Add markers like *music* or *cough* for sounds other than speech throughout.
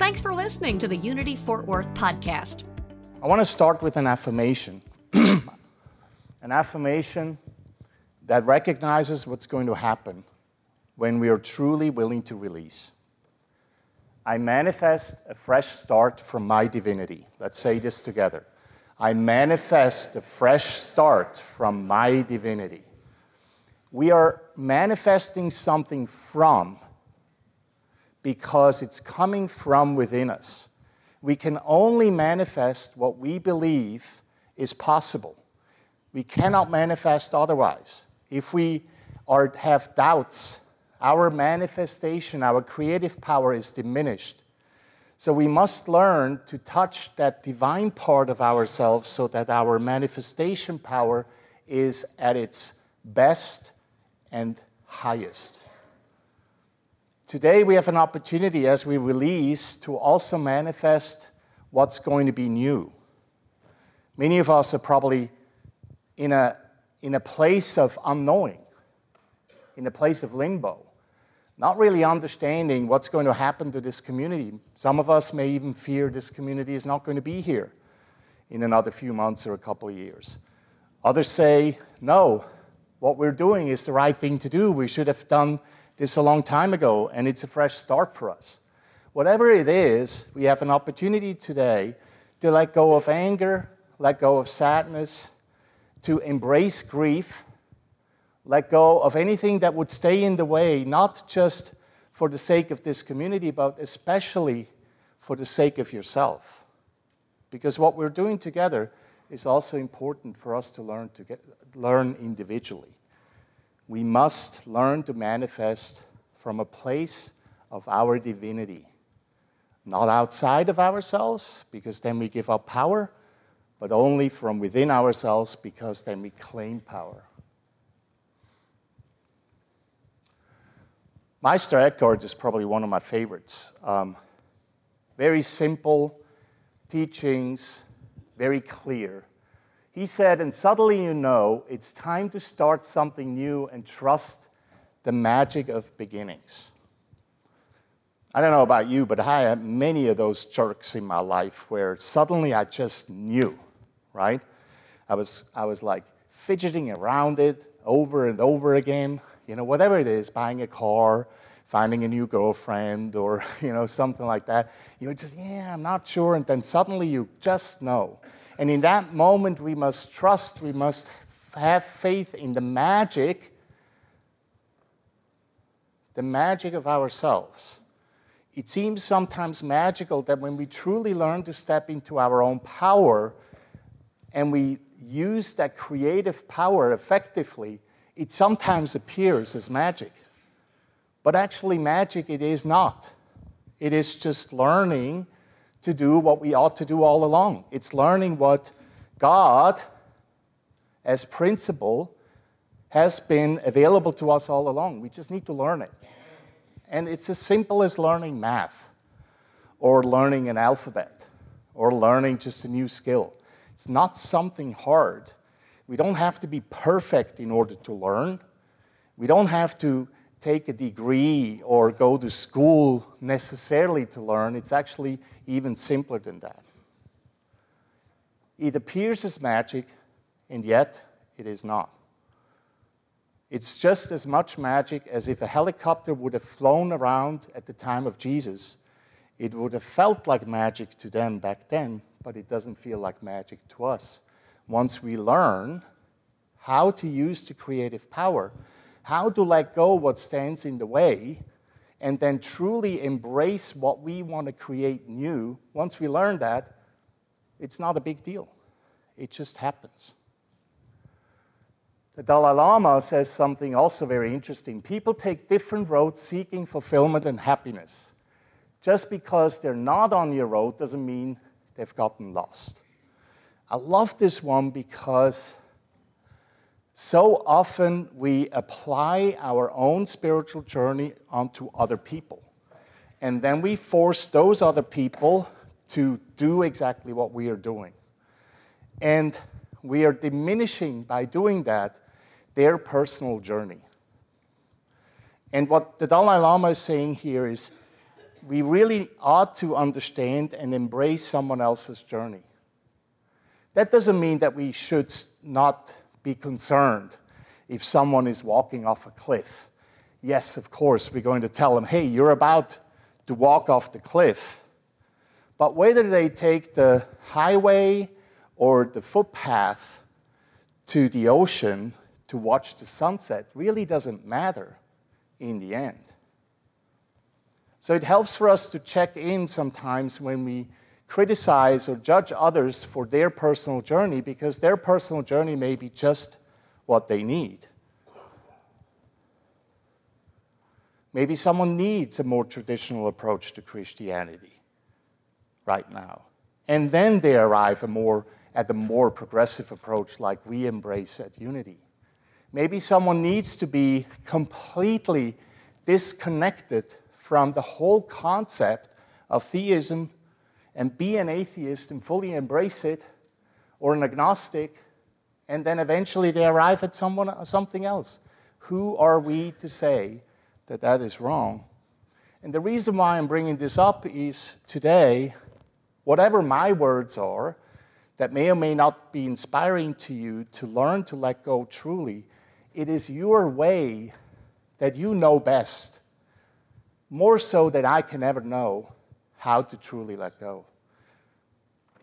Thanks for listening to the Unity Fort Worth podcast. I want to start with an affirmation. *clears throat* an affirmation that recognizes what's going to happen when we are truly willing to release. I manifest a fresh start from my divinity. Let's say this together. I manifest a fresh start from my divinity. We are manifesting something from because it's coming from within us. We can only manifest what we believe is possible. We cannot manifest otherwise. If we are, have doubts, our manifestation, our creative power is diminished. So we must learn to touch that divine part of ourselves so that our manifestation power is at its best and highest. Today we have an opportunity as we release to also manifest what's going to be new. Many of us are probably in a, in a place of unknowing, in a place of limbo not really understanding what's going to happen to this community. Some of us may even fear this community is not going to be here in another few months or a couple of years. Others say, no, what we're doing is the right thing to do. We should have done this is a long time ago, and it's a fresh start for us. Whatever it is, we have an opportunity today to let go of anger, let go of sadness, to embrace grief let go of anything that would stay in the way, not just for the sake of this community, but especially for the sake of yourself. Because what we're doing together is also important for us to learn, to get, learn individually. We must learn to manifest from a place of our divinity, not outside of ourselves, because then we give up power, but only from within ourselves, because then we claim power. Meister Eckhart is probably one of my favorites. Um, very simple teachings, very clear. He said, and suddenly you know it's time to start something new and trust the magic of beginnings. I don't know about you, but I had many of those jerks in my life where suddenly I just knew, right? I was, I was like fidgeting around it over and over again you know, whatever it is, buying a car, finding a new girlfriend, or, *laughs* you know, something like that. You're just, yeah, I'm not sure. And then suddenly you just know. And in that moment, we must trust, we must have faith in the magic, the magic of ourselves. It seems sometimes magical that when we truly learn to step into our own power and we use that creative power effectively, it sometimes appears as magic. But actually, magic it is not. It is just learning to do what we ought to do all along. It's learning what God, as principle, has been available to us all along. We just need to learn it. And it's as simple as learning math, or learning an alphabet, or learning just a new skill. It's not something hard. We don't have to be perfect in order to learn. We don't have to take a degree or go to school necessarily to learn. It's actually even simpler than that. It appears as magic, and yet it is not. It's just as much magic as if a helicopter would have flown around at the time of Jesus. It would have felt like magic to them back then, but it doesn't feel like magic to us once we learn how to use the creative power, how to let go what stands in the way, and then truly embrace what we want to create new, once we learn that, it's not a big deal. It just happens. The Dalai Lama says something also very interesting. People take different roads seeking fulfillment and happiness. Just because they're not on your road doesn't mean they've gotten lost. I love this one because so often we apply our own spiritual journey onto other people. And then we force those other people to do exactly what we are doing. And we are diminishing by doing that their personal journey. And what the Dalai Lama is saying here is we really ought to understand and embrace someone else's journey. That doesn't mean that we should not be concerned if someone is walking off a cliff. Yes, of course, we're going to tell them, hey, you're about to walk off the cliff. But whether they take the highway or the footpath to the ocean to watch the sunset really doesn't matter in the end. So it helps for us to check in sometimes when we criticize or judge others for their personal journey because their personal journey may be just what they need. Maybe someone needs a more traditional approach to Christianity right now. And then they arrive more, at the more progressive approach like we embrace at Unity. Maybe someone needs to be completely disconnected from the whole concept of theism and be an atheist and fully embrace it, or an agnostic, and then eventually they arrive at someone, something else. Who are we to say that that is wrong? And the reason why I'm bringing this up is today, whatever my words are, that may or may not be inspiring to you to learn to let go truly, it is your way that you know best, more so than I can ever know how to truly let go.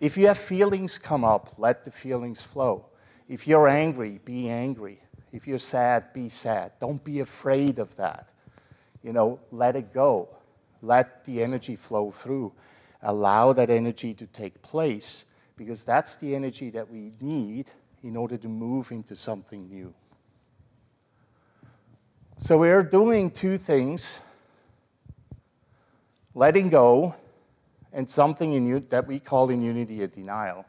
If you have feelings come up, let the feelings flow. If you're angry, be angry. If you're sad, be sad. Don't be afraid of that. You know, let it go. Let the energy flow through. Allow that energy to take place because that's the energy that we need in order to move into something new. So we're doing two things letting go and something in, that we call in Unity a denial.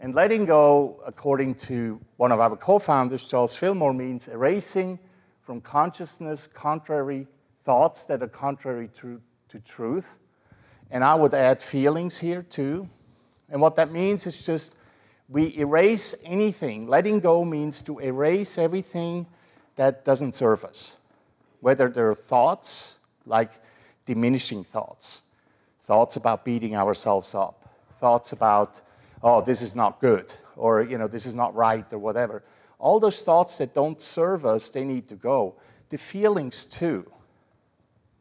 And letting go, according to one of our co founders, Charles Fillmore, means erasing from consciousness contrary thoughts that are contrary to, to truth. And I would add feelings here too. And what that means is just we erase anything. Letting go means to erase everything that doesn't serve us. Whether they're thoughts, like diminishing thoughts, thoughts about beating ourselves up, thoughts about, oh, this is not good, or, you know, this is not right, or whatever. All those thoughts that don't serve us, they need to go. The feelings, too.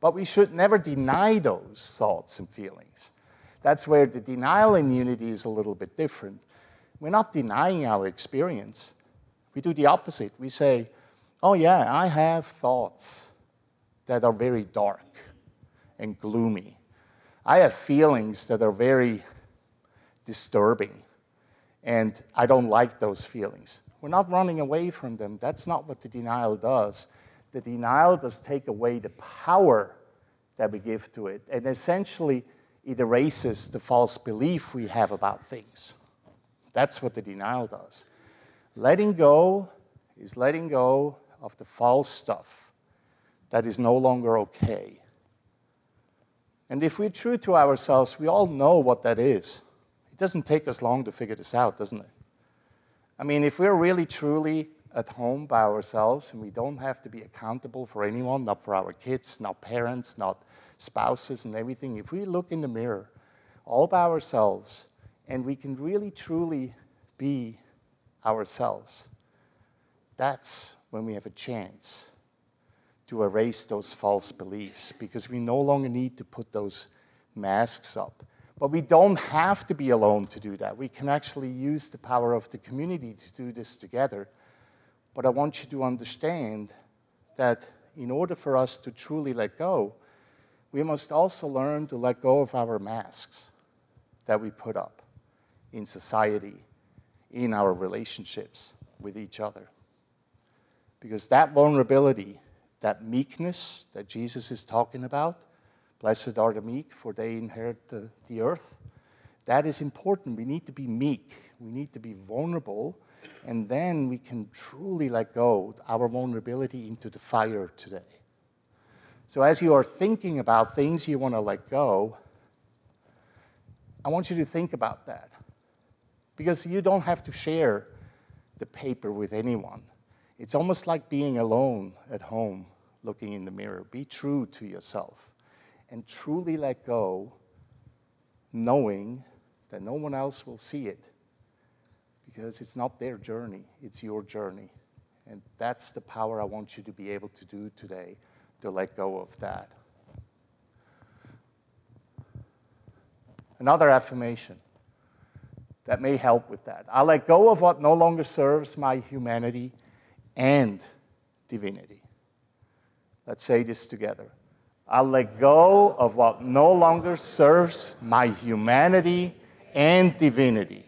But we should never deny those thoughts and feelings. That's where the denial in unity is a little bit different. We're not denying our experience. We do the opposite. We say, oh, yeah, I have thoughts that are very dark and gloomy. I have feelings that are very disturbing, and I don't like those feelings. We're not running away from them. That's not what the denial does. The denial does take away the power that we give to it, and essentially, it erases the false belief we have about things. That's what the denial does. Letting go is letting go of the false stuff that is no longer okay. And if we're true to ourselves, we all know what that is. It doesn't take us long to figure this out, doesn't it? I mean, if we're really truly at home by ourselves and we don't have to be accountable for anyone, not for our kids, not parents, not spouses and everything, if we look in the mirror all by ourselves and we can really truly be ourselves, that's when we have a chance to erase those false beliefs because we no longer need to put those masks up. But we don't have to be alone to do that. We can actually use the power of the community to do this together. But I want you to understand that in order for us to truly let go, we must also learn to let go of our masks that we put up in society, in our relationships with each other. Because that vulnerability that meekness that Jesus is talking about, Blessed are the meek, for they inherit the, the earth. That is important. We need to be meek, we need to be vulnerable, and then we can truly let go our vulnerability into the fire today. So, as you are thinking about things you want to let go, I want you to think about that. Because you don't have to share the paper with anyone. It's almost like being alone at home looking in the mirror. Be true to yourself and truly let go, knowing that no one else will see it because it's not their journey, it's your journey. And that's the power I want you to be able to do today to let go of that. Another affirmation that may help with that. I let go of what no longer serves my humanity and divinity. Let's say this together. I let go of what no longer serves my humanity and divinity.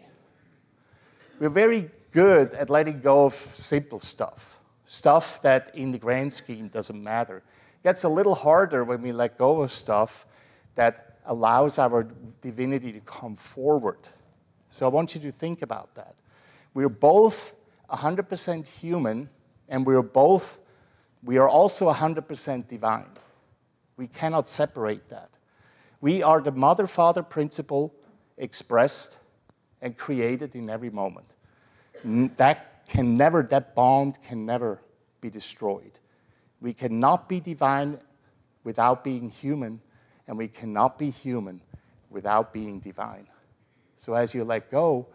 We're very good at letting go of simple stuff, stuff that in the grand scheme doesn't matter. It gets a little harder when we let go of stuff that allows our divinity to come forward. So I want you to think about that. We're both 100% human, and we're both, we are also 100% divine. We cannot separate that. We are the mother father principle expressed and created in every moment. That can never, that bond can never be destroyed. We cannot be divine without being human, and we cannot be human without being divine. So as you let go,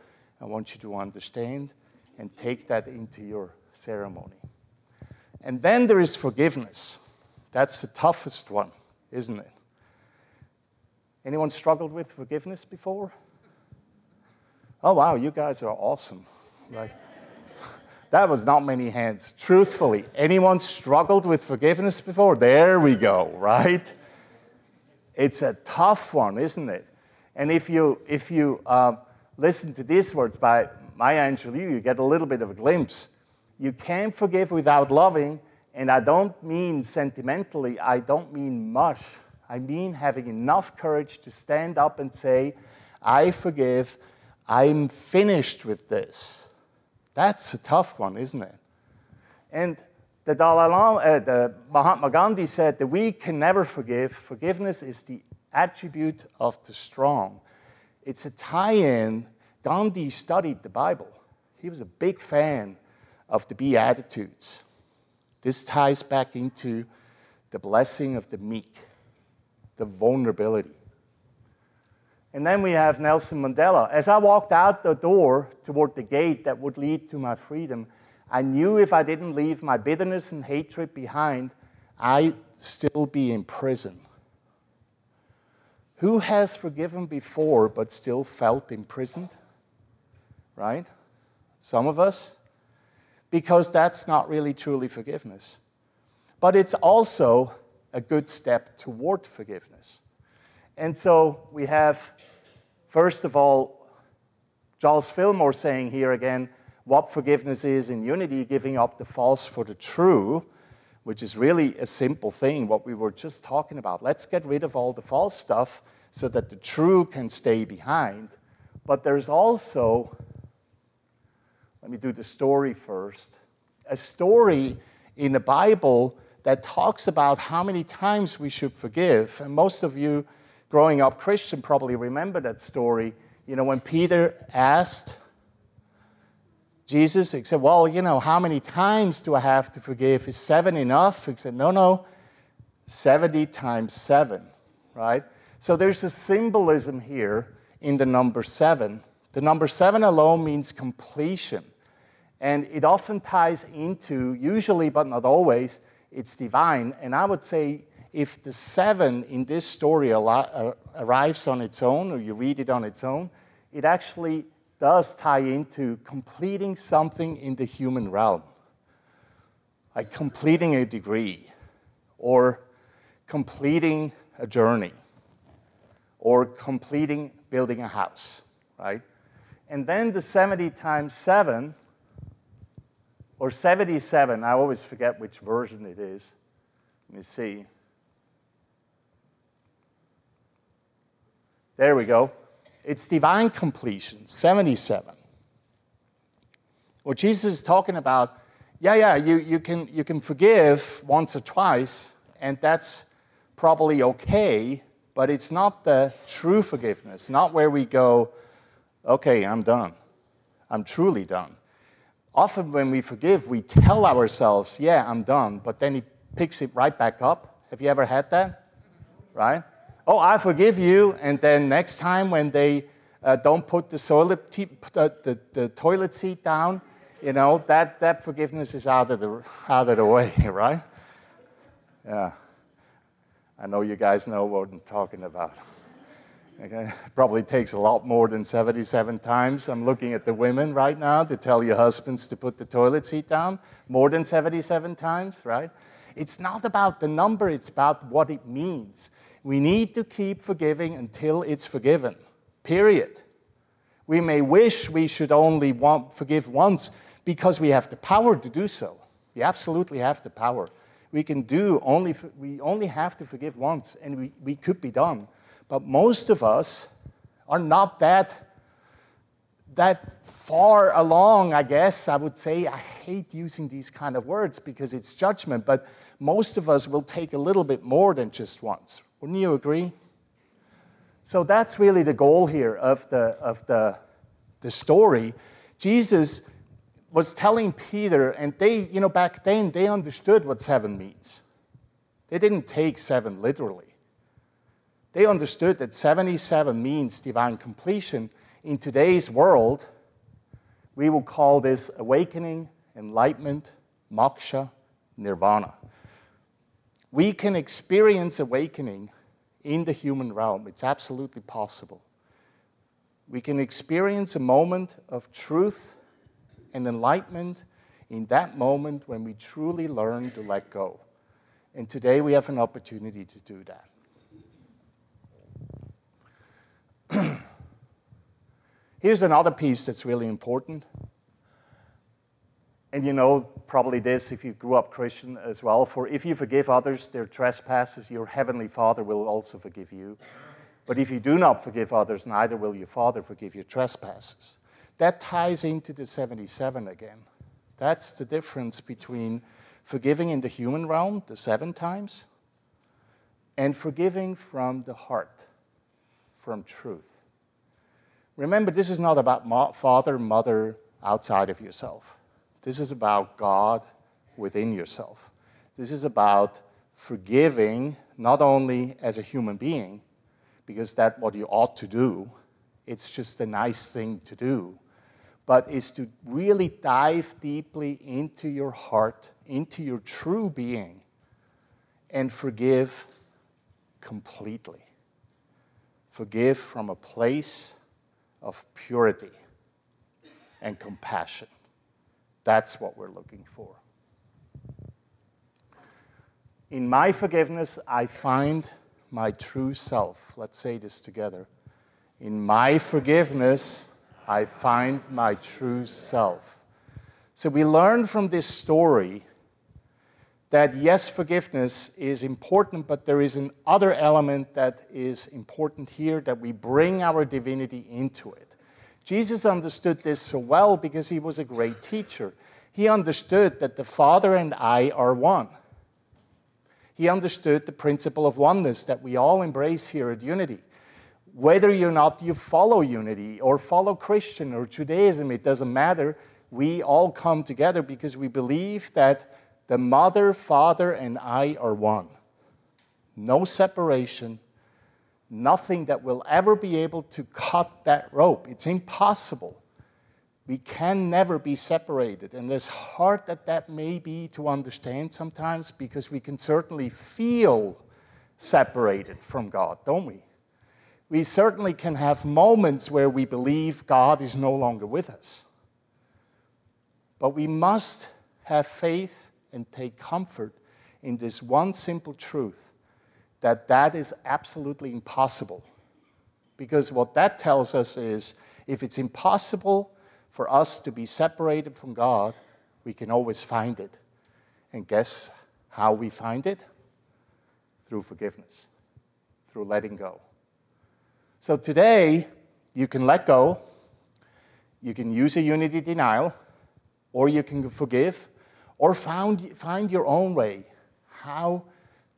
I want you to understand and take that into your ceremony. And then there is forgiveness. That's the toughest one, isn't it? Anyone struggled with forgiveness before? Oh, wow, you guys are awesome. Like, *laughs* that was not many hands. Truthfully, anyone struggled with forgiveness before? There we go, right? It's a tough one, isn't it? And if you, if you uh, listen to these words by Maya Angelou, you get a little bit of a glimpse. You can't forgive without loving, and I don't mean sentimentally, I don't mean much. I mean having enough courage to stand up and say, I forgive, I'm finished with this. That's a tough one, isn't it? And the Dalai Lama, uh, the Mahatma Gandhi said that we can never forgive. Forgiveness is the attribute of the strong. It's a tie in. Gandhi studied the Bible, he was a big fan of the Beatitudes. This ties back into the blessing of the meek, the vulnerability. And then we have Nelson Mandela. As I walked out the door toward the gate that would lead to my freedom, I knew if I didn't leave my bitterness and hatred behind, I'd still be in prison. Who has forgiven before but still felt imprisoned? Right? Some of us. Because that's not really truly forgiveness. But it's also a good step toward forgiveness. And so we have, first of all, Charles Fillmore saying here again what forgiveness is in unity, giving up the false for the true which is really a simple thing, what we were just talking about. Let's get rid of all the false stuff so that the true can stay behind. But there's also, let me do the story first, a story in the Bible that talks about how many times we should forgive. And most of you growing up Christian probably remember that story. You know, when Peter asked Jesus, he said, Well, you know, how many times do I have to forgive? Is seven enough? He said, No, no, 70 times seven, right? So there's a symbolism here in the number seven. The number seven alone means completion. And it often ties into, usually but not always, it's divine. And I would say if the seven in this story uh, arrives on its own, or you read it on its own, it actually does tie into completing something in the human realm, like completing a degree, or completing a journey, or completing building a house, right? And then the 70 times 7, or 77, I always forget which version it is. Let me see. There we go. It's divine completion, 77. What Jesus is talking about, yeah, yeah, you, you, can, you can forgive once or twice, and that's probably okay, but it's not the true forgiveness, not where we go, okay, I'm done. I'm truly done. Often when we forgive, we tell ourselves, yeah, I'm done, but then he picks it right back up. Have you ever had that? Right? Oh, I forgive you, and then next time when they uh, don't put the, toilet, the, the, the toilet seat down, you know, that, that forgiveness is out of, the, out of the way, *laughs* right? Yeah. I know you guys know what I'm talking about. Okay? Probably takes a lot more than 77 times. I'm looking at the women right now to tell your husbands to put the toilet seat down. More than 77 times, right? It's not about the number, it's about what it means. We need to keep forgiving until it's forgiven, period. We may wish we should only want, forgive once because we have the power to do so. We absolutely have the power we can do only, we only have to forgive once and we, we could be done. But most of us are not that, that far along, I guess. I would say, I hate using these kind of words because it's judgment, but most of us will take a little bit more than just once. Wouldn't you agree? So that's really the goal here of the, of the, the story. Jesus was telling Peter, and they, you know, back then they understood what seven means. They didn't take seven literally. They understood that 77 means divine completion. In today's world, we will call this awakening, enlightenment, moksha, nirvana. We can experience awakening in the human realm. It's absolutely possible. We can experience a moment of truth and enlightenment in that moment when we truly learn to let go. And today we have an opportunity to do that. Here's another piece that's really important. And you know probably this if you grew up Christian as well. For if you forgive others their trespasses, your heavenly Father will also forgive you. But if you do not forgive others, neither will your Father forgive your trespasses. That ties into the 77 again. That's the difference between forgiving in the human realm, the seven times, and forgiving from the heart, from truth. Remember, this is not about father, mother outside of yourself. This is about God within yourself. This is about forgiving not only as a human being, because that's what you ought to do, it's just a nice thing to do, but is to really dive deeply into your heart, into your true being, and forgive completely. Forgive from a place of purity and compassion. That's what we're looking for. In my forgiveness, I find my true self. Let's say this together. In my forgiveness, I find my true self. So we learn from this story that yes, forgiveness is important, but there is an other element that is important here that we bring our divinity into it. Jesus understood this so well because he was a great teacher. He understood that the Father and I are one. He understood the principle of oneness that we all embrace here at Unity whether or not you follow unity or follow Christian or Judaism, it doesn't matter. We all come together because we believe that the mother, father, and I are one. No separation, nothing that will ever be able to cut that rope. It's impossible. We can never be separated. And as hard that that may be to understand sometimes, because we can certainly feel separated from God, don't we? we certainly can have moments where we believe God is no longer with us. But we must have faith and take comfort in this one simple truth that that is absolutely impossible. Because what that tells us is if it's impossible for us to be separated from God, we can always find it. And guess how we find it? Through forgiveness, through letting go So today, you can let go, you can use a unity denial, or you can forgive, or find, find your own way how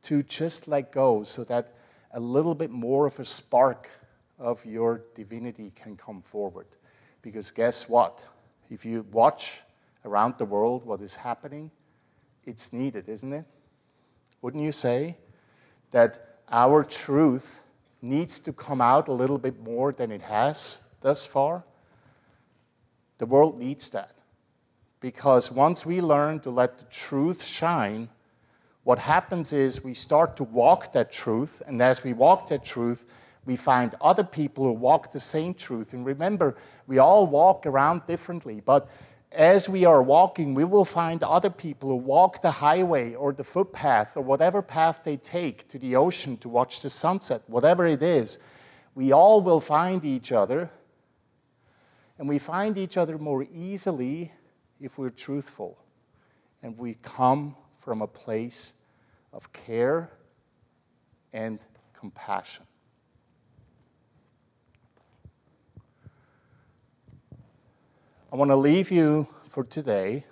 to just let go so that a little bit more of a spark of your divinity can come forward. Because guess what? If you watch around the world what is happening, it's needed, isn't it? Wouldn't you say that our truth needs to come out a little bit more than it has thus far? The world needs that. Because once we learn to let the truth shine, what happens is we start to walk that truth, and as we walk that truth, we find other people who walk the same truth. And remember, we all walk around differently, but as we are walking, we will find other people who walk the highway or the footpath or whatever path they take to the ocean to watch the sunset, whatever it is. We all will find each other, and we find each other more easily if we're truthful and we come from a place of care and compassion. I want to leave you for today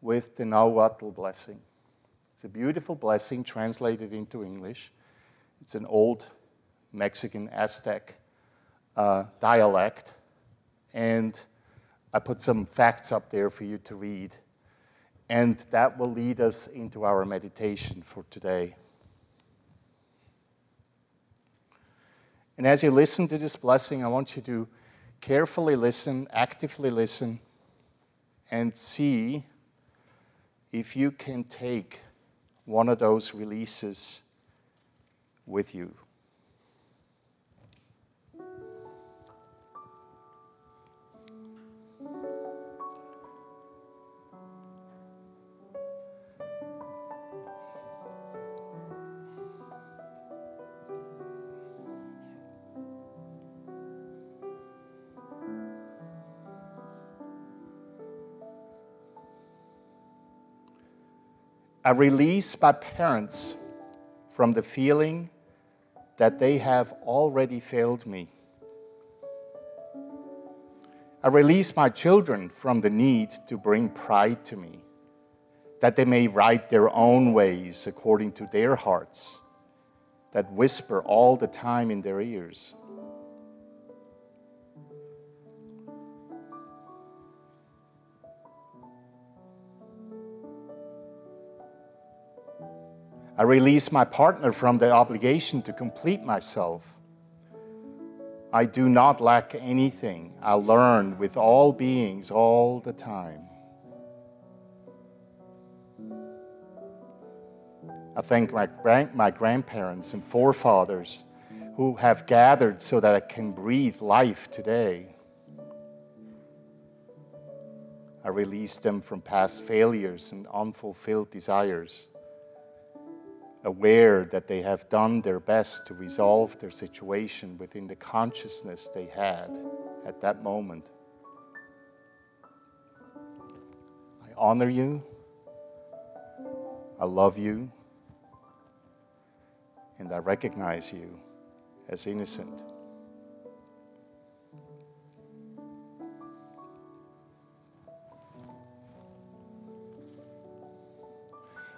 with the Nahuatl blessing. It's a beautiful blessing translated into English. It's an old Mexican Aztec uh, dialect, and I put some facts up there for you to read. And that will lead us into our meditation for today. And as you listen to this blessing, I want you to carefully listen, actively listen, and see if you can take one of those releases with you. I release my parents from the feeling that they have already failed me. I release my children from the need to bring pride to me, that they may write their own ways according to their hearts, that whisper all the time in their ears. I release my partner from the obligation to complete myself. I do not lack anything. I learn with all beings all the time. I thank my, my grandparents and forefathers who have gathered so that I can breathe life today. I release them from past failures and unfulfilled desires aware that they have done their best to resolve their situation within the consciousness they had at that moment. I honor you. I love you. And I recognize you as innocent.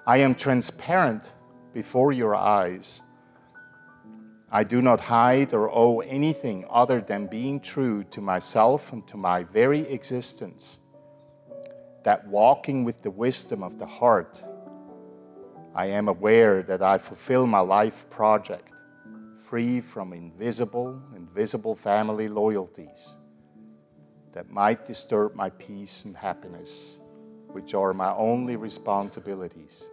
I am transparent before your eyes. I do not hide or owe anything other than being true to myself and to my very existence. That walking with the wisdom of the heart, I am aware that I fulfill my life project free from invisible and visible family loyalties that might disturb my peace and happiness, which are my only responsibilities.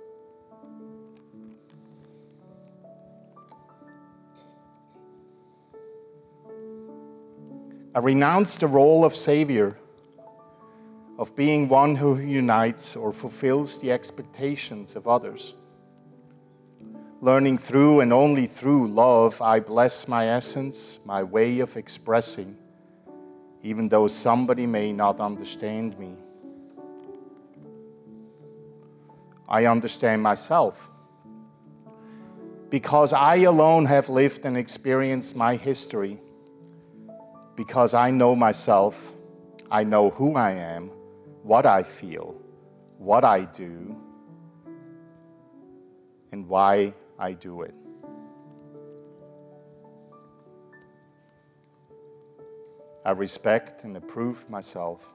I renounce the role of Savior, of being one who unites or fulfills the expectations of others. Learning through and only through love, I bless my essence, my way of expressing, even though somebody may not understand me. I understand myself. Because I alone have lived and experienced my history, because I know myself, I know who I am, what I feel, what I do, and why I do it. I respect and approve myself.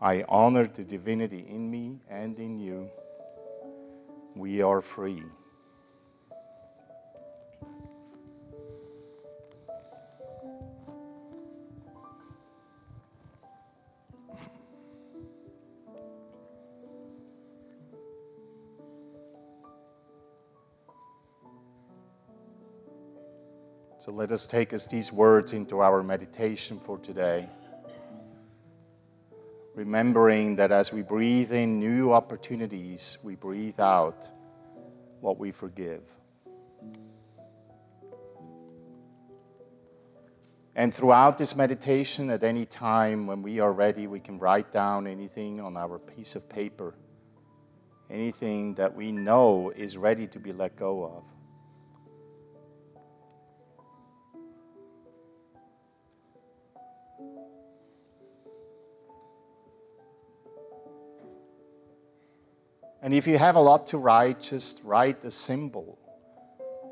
I honor the divinity in me and in you. We are free. So let us take these words into our meditation for today. Remembering that as we breathe in new opportunities, we breathe out what we forgive. And throughout this meditation, at any time when we are ready, we can write down anything on our piece of paper, anything that we know is ready to be let go of. And if you have a lot to write, just write a symbol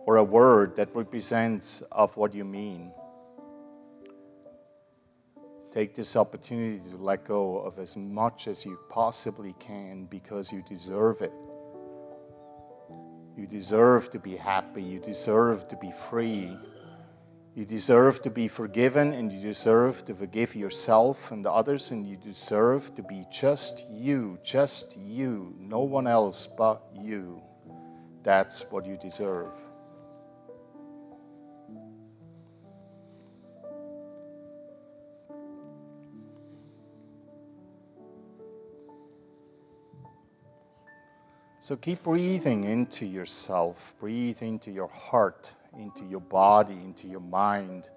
or a word that represents of what you mean. Take this opportunity to let go of as much as you possibly can because you deserve it. You deserve to be happy. You deserve to be free. You deserve to be forgiven and you deserve to forgive yourself and others, and you deserve to be just you, just you, no one else but you. That's what you deserve. So keep breathing into yourself, breathe into your heart into your body, into your mind.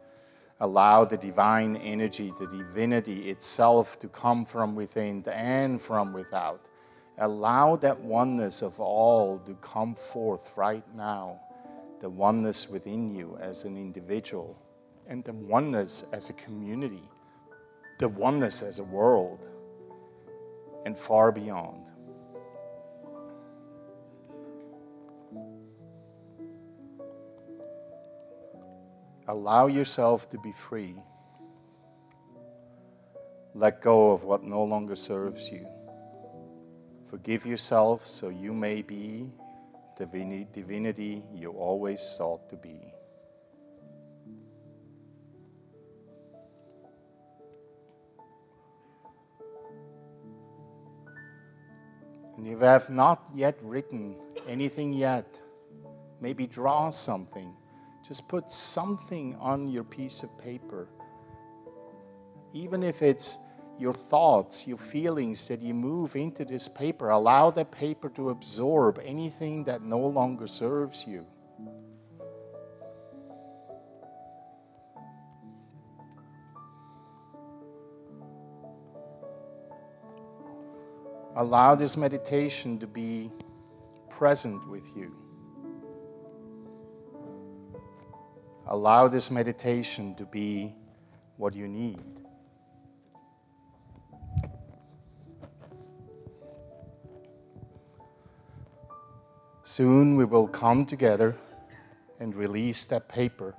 Allow the divine energy, the divinity itself to come from within and from without. Allow that oneness of all to come forth right now. The oneness within you as an individual, and the oneness as a community, the oneness as a world, and far beyond. Allow yourself to be free. Let go of what no longer serves you. Forgive yourself so you may be the divinity you always sought to be. And if you have not yet written anything yet, maybe draw something just put something on your piece of paper. Even if it's your thoughts, your feelings that you move into this paper, allow that paper to absorb anything that no longer serves you. Allow this meditation to be present with you. Allow this meditation to be what you need. Soon we will come together and release that paper.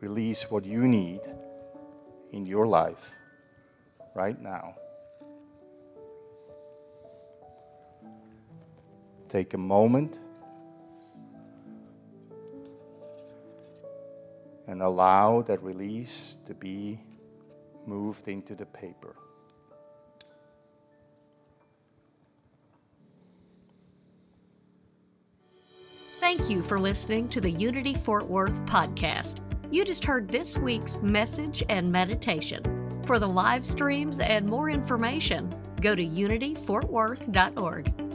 Release what you need in your life right now. Take a moment and allow that release to be moved into the paper. Thank you for listening to the Unity Fort Worth podcast. You just heard this week's message and meditation. For the live streams and more information, go to unityfortworth.org.